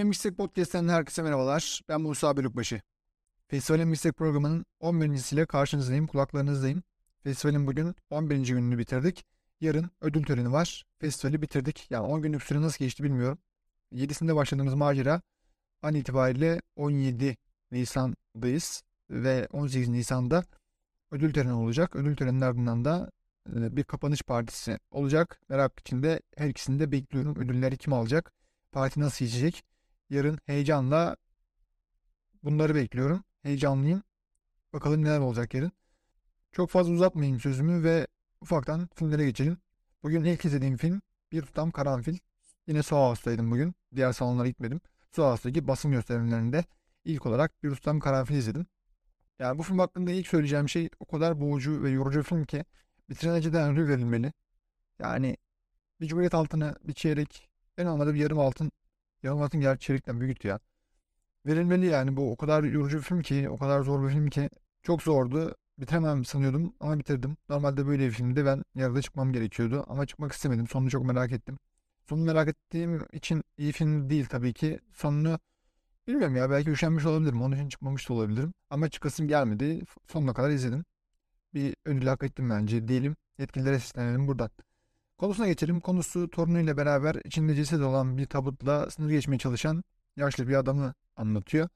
Filmle Mistek Podcast'ten herkese merhabalar. Ben Musa Bölükbaşı. Festivalin Mistek programının 11.siyle karşınızdayım, kulaklarınızdayım. Festivalin bugün 11. gününü bitirdik. Yarın ödül töreni var. Festivali bitirdik. Yani 10 günlük süre nasıl geçti bilmiyorum. 7'sinde başladığımız macera an itibariyle 17 Nisan'dayız. Ve 18 Nisan'da ödül töreni olacak. Ödül töreninin ardından da e, bir kapanış partisi olacak. Merak içinde her ikisini de bekliyorum. Ödülleri kim alacak? Parti nasıl geçecek? Yarın heyecanla bunları bekliyorum. Heyecanlıyım. Bakalım neler olacak yarın. Çok fazla uzatmayayım sözümü ve ufaktan filmlere geçelim. Bugün ilk izlediğim film Bir Tutam Karanfil. Yine Soğağusta'ydım bugün. Diğer salonlara gitmedim. Soğağusta'daki basın gösterimlerinde ilk olarak Bir Tutam Karanfil izledim. Yani bu film hakkında ilk söyleyeceğim şey o kadar boğucu ve yorucu film ki bitiremeceden ödül verilmeli. Yani bir cumhuriyet altını bir çeyrek en olmadı bir yarım altın gerçi çeyrekten büyüktü ya. Verilmeli yani bu o kadar yorucu bir film ki o kadar zor bir film ki çok zordu. Bitiremem sanıyordum ama bitirdim. Normalde böyle bir filmde ben yarıda çıkmam gerekiyordu ama çıkmak istemedim. Sonunu çok merak ettim. Sonunu merak ettiğim için iyi film değil tabii ki. Sonunu bilmiyorum ya belki üşenmiş olabilirim. Onun için çıkmamış da olabilirim. Ama çıkasım gelmedi. Sonuna kadar izledim. Bir ödül hak ettim bence diyelim. Yetkililere seslenelim buradan. Konusuna geçelim. Konusu torunuyla beraber içinde ceset olan bir tabutla sınır geçmeye çalışan yaşlı bir adamı anlatıyor.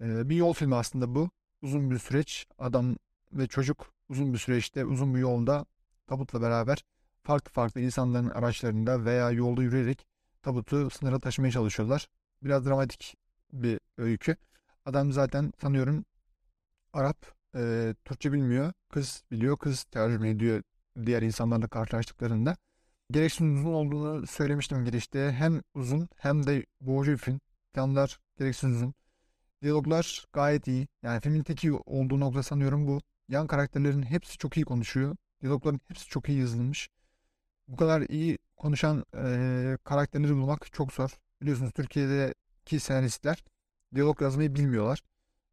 Ee, bir yol filmi aslında bu. Uzun bir süreç. Adam ve çocuk uzun bir süreçte, uzun bir yolda tabutla beraber farklı farklı insanların araçlarında veya yolda yürüyerek tabutu sınıra taşımaya çalışıyorlar. Biraz dramatik bir öykü. Adam zaten sanıyorum Arap, e, Türkçe bilmiyor. Kız biliyor, kız tercüme ediyor diğer insanlarla karşılaştıklarında. Gereksiz uzun olduğunu söylemiştim girişte. Hem uzun hem de boğucu bir film. Planlar gereksiz uzun. Diyaloglar gayet iyi. Yani filmin tek iyi olduğu nokta sanıyorum bu. Yan karakterlerin hepsi çok iyi konuşuyor. Diyalogların hepsi çok iyi yazılmış. Bu kadar iyi konuşan e, karakterleri bulmak çok zor. Biliyorsunuz Türkiye'deki senaristler diyalog yazmayı bilmiyorlar.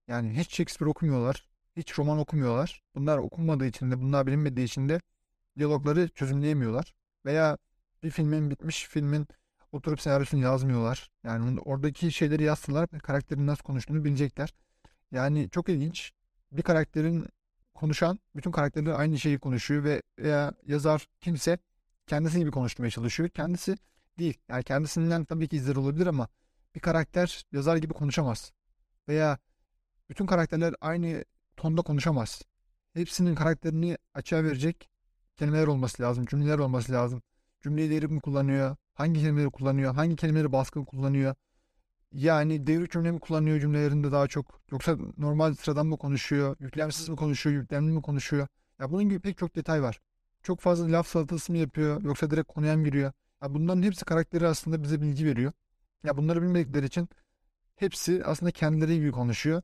Yani hiç Shakespeare okumuyorlar. Hiç roman okumuyorlar. Bunlar okunmadığı için de bunlar bilinmediği için de diyalogları çözümleyemiyorlar. Veya bir filmin bitmiş filmin oturup senaryosunu yazmıyorlar. Yani oradaki şeyleri yazsalar karakterin nasıl konuştuğunu bilecekler. Yani çok ilginç. Bir karakterin konuşan bütün karakterler aynı şeyi konuşuyor ve veya yazar kimse kendisi gibi konuşmaya çalışıyor. Kendisi değil. Yani kendisinden tabii ki izler olabilir ama bir karakter yazar gibi konuşamaz. Veya bütün karakterler aynı tonda konuşamaz. Hepsinin karakterini açığa verecek kelimeler olması lazım, cümleler olması lazım. Cümleyi devrik mi kullanıyor? Hangi kelimeleri kullanıyor? Hangi kelimeleri baskın kullanıyor? Yani devrik cümle mi kullanıyor cümlelerinde daha çok? Yoksa normal sıradan mı konuşuyor? Yüklemsiz mi konuşuyor? Yüklemli mi konuşuyor? Ya bunun gibi pek çok detay var. Çok fazla laf salatası mı yapıyor? Yoksa direkt konuya mı giriyor? Ya bunların hepsi karakteri aslında bize bilgi veriyor. Ya bunları bilmedikleri için hepsi aslında kendileri gibi konuşuyor.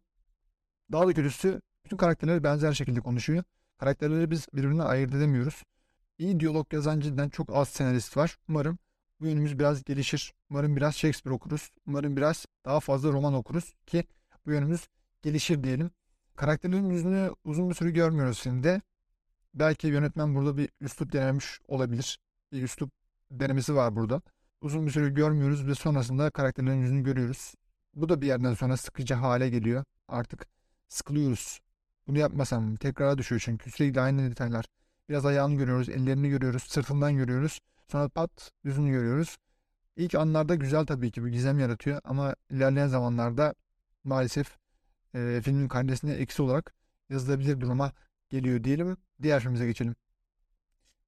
Daha da kötüsü bütün karakterler benzer şekilde konuşuyor. Karakterleri biz birbirinden ayırt edemiyoruz. İyi diyalog yazan cidden çok az senarist var. Umarım bu yönümüz biraz gelişir. Umarım biraz Shakespeare okuruz. Umarım biraz daha fazla roman okuruz ki bu yönümüz gelişir diyelim. Karakterlerin yüzünü uzun bir süre görmüyoruz filmde. Belki yönetmen burada bir üslup denemiş olabilir. Bir üslup denemesi var burada. Uzun bir süre görmüyoruz ve sonrasında karakterlerin yüzünü görüyoruz. Bu da bir yerden sonra sıkıcı hale geliyor. Artık sıkılıyoruz. Bunu yapmasam tekrara düşüyor çünkü sürekli aynı detaylar. Biraz ayağını görüyoruz, ellerini görüyoruz, sırtından görüyoruz. Sonra pat yüzünü görüyoruz. İlk anlarda güzel tabii ki bir gizem yaratıyor ama ilerleyen zamanlarda maalesef e, filmin kalitesine eksi olarak yazılabilir duruma geliyor diyelim. Diğer filmimize geçelim.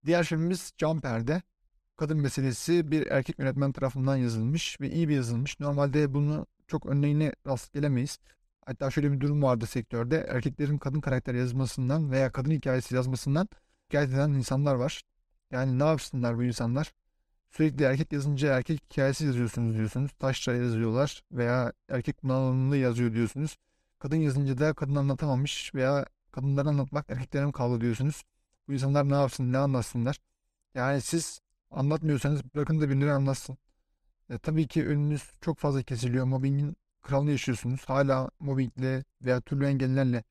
Diğer filmimiz Cam Perde. Kadın meselesi bir erkek yönetmen tarafından yazılmış ve iyi bir yazılmış. Normalde bunu çok önlerine rast gelemeyiz. Hatta şöyle bir durum vardı sektörde. Erkeklerin kadın karakter yazmasından veya kadın hikayesi yazmasından şikayet eden insanlar var. Yani ne yapsınlar bu insanlar? Sürekli erkek yazınca erkek hikayesi yazıyorsunuz diyorsunuz. Taşra yazıyorlar veya erkek bunalımlı yazıyor diyorsunuz. Kadın yazınca da kadın anlatamamış veya kadınları anlatmak erkeklere mi kaldı diyorsunuz. Bu insanlar ne yapsın, ne anlatsınlar? Yani siz anlatmıyorsanız bırakın da birileri anlatsın. E, tabii ki önünüz çok fazla kesiliyor. Mobbingin kralını yaşıyorsunuz. Hala mobbingle veya türlü engellerle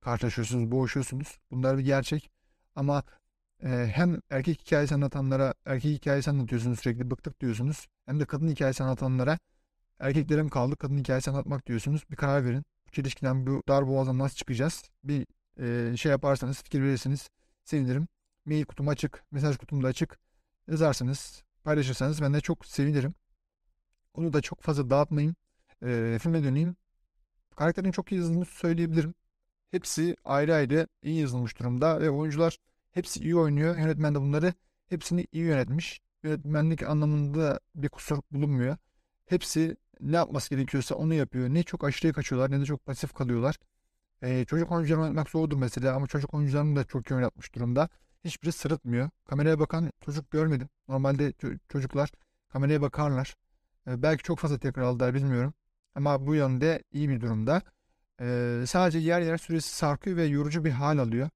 karşılaşıyorsunuz, boğuşuyorsunuz. Bunlar bir gerçek. Ama e, hem erkek hikayesi anlatanlara erkek hikayesi anlatıyorsunuz sürekli bıktık diyorsunuz. Hem de kadın hikayesi anlatanlara Erkeklere mi kaldı kadın hikayesi anlatmak diyorsunuz. Bir karar verin. Bu çelişkiden bu dar boğazdan nasıl çıkacağız? Bir e, şey yaparsanız fikir verirseniz sevinirim. Mail kutum açık, mesaj kutum da açık. Yazarsanız, paylaşırsanız ben de çok sevinirim. Onu da çok fazla dağıtmayın. E, filme döneyim. Karakterin çok iyi yazıldığını söyleyebilirim. Hepsi ayrı ayrı iyi yazılmış durumda ve oyuncular hepsi iyi oynuyor. Yönetmen de bunları hepsini iyi yönetmiş. Yönetmenlik anlamında bir kusur bulunmuyor. Hepsi ne yapması gerekiyorsa onu yapıyor. Ne çok aşırıya kaçıyorlar ne de çok pasif kalıyorlar. Ee, çocuk oyuncularını oynatmak zordur mesela ama çocuk oyuncularını da çok iyi oynatmış durumda. Hiçbiri sırıtmıyor. Kameraya bakan çocuk görmedim. Normalde çocuklar kameraya bakarlar. Ee, belki çok fazla tekrar aldılar bilmiyorum. Ama bu yönde iyi bir durumda. Ee, sadece yer yer süresi sarkıyor ve yorucu bir hal alıyor.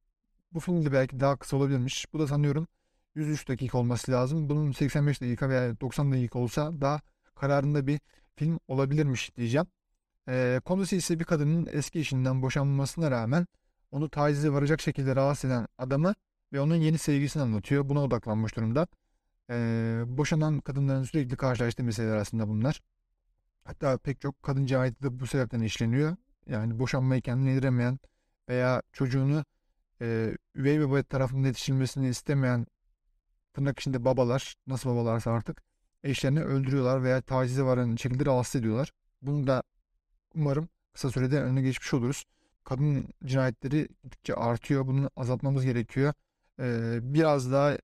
Bu film de belki daha kısa olabilirmiş. Bu da sanıyorum 103 dakika olması lazım. Bunun 85 dakika veya 90 dakika olsa daha kararında bir film olabilirmiş diyeceğim. Ee, konusu ise bir kadının eski eşinden boşanmasına rağmen onu tacize varacak şekilde rahatsız eden adamı ve onun yeni sevgisini anlatıyor. Buna odaklanmış durumda. Ee, boşanan kadınların sürekli karşılaştığı meseleler aslında bunlar. Hatta pek çok kadın cinayeti de bu sebepten işleniyor. Yani boşanmayı kendine yediremeyen veya çocuğunu e, üvey baba tarafından yetiştirilmesini istemeyen tırnak içinde babalar, nasıl babalarsa artık eşlerini öldürüyorlar veya tacize varan şekilde rahatsız ediyorlar. Bunu da umarım kısa sürede önüne geçmiş oluruz. Kadın cinayetleri gittikçe artıyor. Bunu azaltmamız gerekiyor. Ee, biraz daha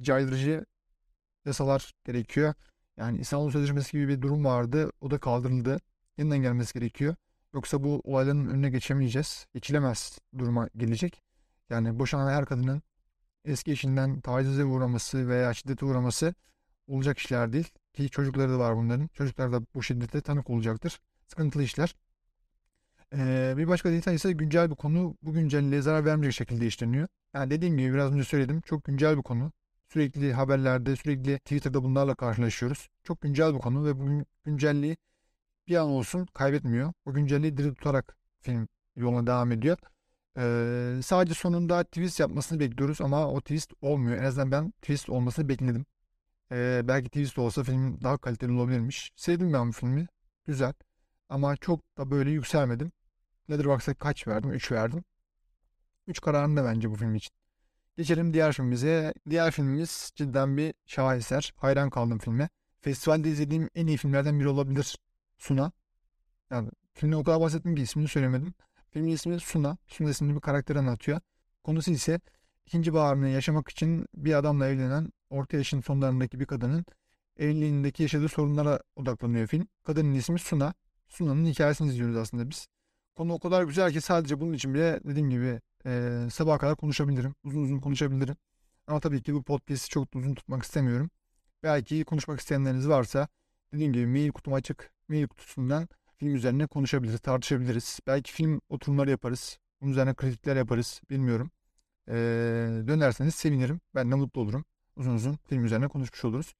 caydırıcı yasalar gerekiyor. Yani İstanbul Sözleşmesi gibi bir durum vardı. O da kaldırıldı. Yeniden gelmesi gerekiyor. Yoksa bu olayların önüne geçemeyeceğiz. Geçilemez duruma gelecek. Yani boşanan her kadının eski eşinden tacize uğraması veya şiddete uğraması olacak işler değil. Ki çocukları da var bunların. Çocuklar da bu şiddete tanık olacaktır. Sıkıntılı işler. Ee, bir başka detay ise güncel bir konu. Bu güncelliğe zarar vermeyecek şekilde işleniyor. Yani dediğim gibi biraz önce söyledim. Çok güncel bir konu. Sürekli haberlerde, sürekli Twitter'da bunlarla karşılaşıyoruz. Çok güncel bir konu ve bu güncelliği bir an olsun kaybetmiyor. O güncelliği diri tutarak film yoluna devam ediyor. Ee, sadece sonunda twist yapmasını bekliyoruz ama o twist olmuyor. En azından ben twist olmasını bekledim. Ee, belki twist olsa film daha kaliteli olabilirmiş. Sevdim ben bu filmi. Güzel. Ama çok da böyle yükselmedim. Letterboxd'a kaç verdim? 3 verdim. 3 kararım da bence bu film için. Geçelim diğer filmimize. Diğer filmimiz cidden bir şaheser. Hayran kaldım filme. Festivalde izlediğim en iyi filmlerden biri olabilir. Suna. Yani filmde o kadar bahsettim ki ismini söylemedim. Filmin ismi Suna. Suna isimli bir karakter anlatıyor. Konusu ise ikinci baharını yaşamak için bir adamla evlenen orta yaşın sonlarındaki bir kadının evliliğindeki yaşadığı sorunlara odaklanıyor film. Kadının ismi Suna. Suna'nın hikayesini izliyoruz aslında biz. Konu o kadar güzel ki sadece bunun için bile dediğim gibi e, sabaha kadar konuşabilirim. Uzun uzun konuşabilirim. Ama tabii ki bu podcast'i çok uzun tutmak istemiyorum. Belki konuşmak isteyenleriniz varsa dediğim gibi mail kutum açık. Mail kutusundan film üzerine konuşabiliriz, tartışabiliriz. Belki film oturumları yaparız. Bunun üzerine kritikler yaparız. Bilmiyorum. Ee, dönerseniz sevinirim. Ben de mutlu olurum. Uzun uzun film üzerine konuşmuş oluruz.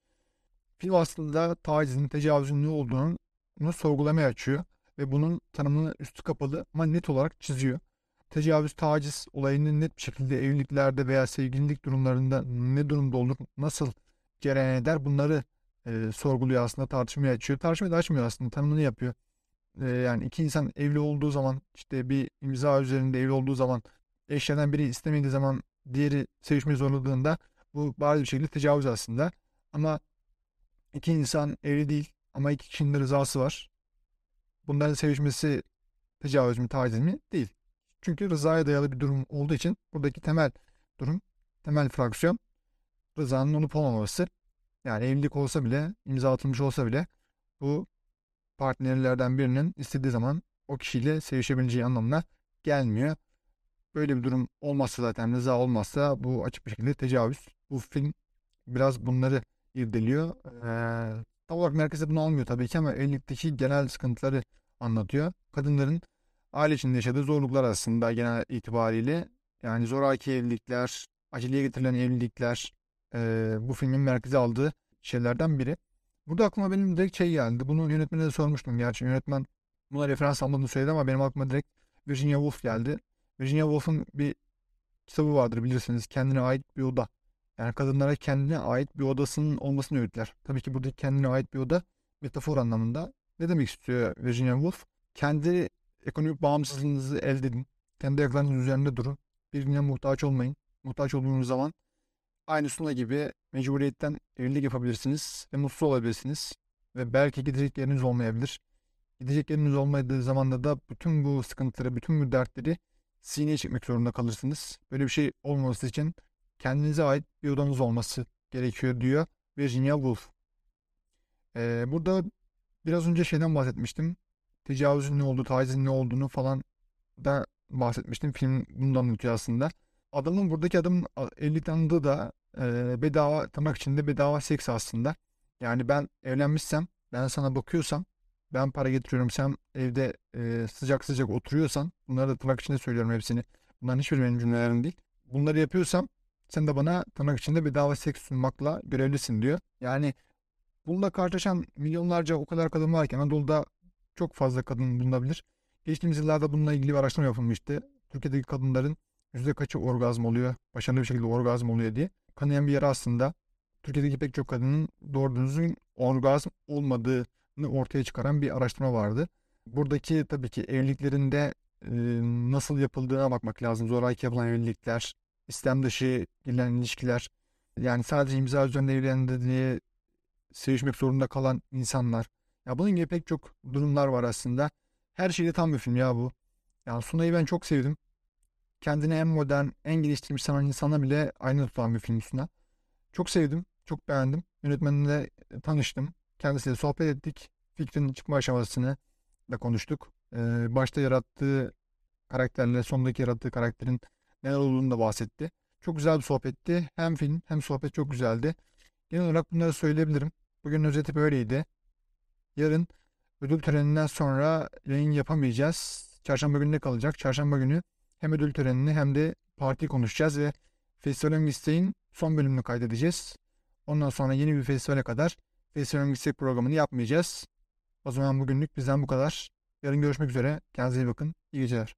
Film aslında tacizin, tecavüzün ne olduğunu sorgulamaya açıyor. Ve bunun tanımını üstü kapalı ama net olarak çiziyor. Tecavüz, taciz olayının net bir şekilde evliliklerde veya sevgililik durumlarında ne durumda olur, nasıl cereyan eder bunları e, sorguluyor aslında tartışmaya açıyor. Tartışmayı da açmıyor aslında tanımını yapıyor e, yani iki insan evli olduğu zaman işte bir imza üzerinde evli olduğu zaman eşlerden biri istemediği zaman diğeri sevişmeyi zorladığında bu bariz bir şekilde tecavüz aslında. Ama iki insan evli değil ama iki kişinin de rızası var. Bunların sevişmesi tecavüz mü taciz mi? Değil. Çünkü rızaya dayalı bir durum olduğu için buradaki temel durum, temel fraksiyon rızanın olup olmaması. Yani evlilik olsa bile, imza atılmış olsa bile bu partnerlerden birinin istediği zaman o kişiyle sevişebileceği anlamına gelmiyor. Böyle bir durum olmazsa zaten rıza olmazsa bu açık bir şekilde tecavüz. Bu film biraz bunları irdeliyor. Ee, tam olarak merkeze bunu almıyor tabii ki ama evlilikteki genel sıkıntıları anlatıyor. Kadınların aile içinde yaşadığı zorluklar aslında genel itibariyle. Yani zoraki evlilikler, aceleye getirilen evlilikler e, bu filmin merkeze aldığı şeylerden biri. Burada aklıma benim direkt şey geldi. Bunu yönetmene de sormuştum gerçi. Yönetmen buna referans almadığını söyledi ama benim aklıma direkt Virginia Woolf geldi. Virginia Woolf'un bir kitabı vardır bilirsiniz. Kendine ait bir oda. Yani kadınlara kendine ait bir odasının olmasını öğütler. Tabii ki burada kendine ait bir oda metafor anlamında. Ne demek istiyor Virginia Woolf? Kendi ekonomik bağımsızlığınızı elde edin. Kendi ayaklarınızın üzerinde durun. Birine muhtaç olmayın. Muhtaç olduğunuz zaman aynı Suna gibi mecburiyetten evlilik yapabilirsiniz ve mutlu olabilirsiniz. Ve belki gidecek yeriniz olmayabilir. Gidecek yeriniz olmadığı zamanda da bütün bu sıkıntıları, bütün bu dertleri sineye çekmek zorunda kalırsınız. Böyle bir şey olmaması için kendinize ait bir odanız olması gerekiyor diyor Virginia Woolf. Ee, burada biraz önce şeyden bahsetmiştim. Tecavüzün ne olduğu, tacizin ne olduğunu falan da bahsetmiştim. Film bundan anlatıyor aslında. Adamın buradaki adamın evlilik tanıdığı da e, bedava tırnak içinde bedava seks aslında. Yani ben evlenmişsem, ben sana bakıyorsam, ben para getiriyorum, sen evde e, sıcak sıcak oturuyorsan, bunları da tırnak içinde söylüyorum hepsini. Bunların hiçbiri benim cümlelerim değil. Bunları yapıyorsam sen de bana tırnak içinde bedava seks sunmakla görevlisin diyor. Yani bununla karşılaşan milyonlarca o kadar kadın varken Anadolu'da çok fazla kadın bulunabilir. Geçtiğimiz yıllarda bununla ilgili bir araştırma yapılmıştı. Türkiye'deki kadınların yüzde kaçı orgazm oluyor, başarılı bir şekilde orgazm oluyor diye. Kanayan bir yer aslında Türkiye'deki pek çok kadının doğru düzgün orgazm olmadığını ortaya çıkaran bir araştırma vardı. Buradaki tabii ki evliliklerinde e, nasıl yapıldığına bakmak lazım. Zoraki yapılan evlilikler, istem dışı girilen ilişkiler, yani sadece imza üzerinde evlendi diye sevişmek zorunda kalan insanlar. Ya bunun gibi pek çok durumlar var aslında. Her şeyde tam bir film ya bu. Yani Sunay'ı ben çok sevdim. Kendini en modern, en geliştirmiş sanan insana bile aynı tutan bir film Suna. Çok sevdim, çok beğendim. Yönetmenle tanıştım. Kendisiyle sohbet ettik. Fikrin çıkma aşamasını da konuştuk. Ee, başta yarattığı karakterle sondaki yarattığı karakterin neler olduğunu da bahsetti. Çok güzel bir sohbetti. Hem film hem sohbet çok güzeldi. Genel olarak bunları söyleyebilirim. Bugün özeti böyleydi. Yarın ödül töreninden sonra yayın yapamayacağız. Çarşamba gününe kalacak. Çarşamba günü hem ödül törenini hem de parti konuşacağız ve Festivalin Listeğin son bölümünü kaydedeceğiz. Ondan sonra yeni bir festivale kadar Festivalin Listek programını yapmayacağız. O zaman bugünlük bizden bu kadar. Yarın görüşmek üzere. Kendinize iyi bakın. İyi geceler.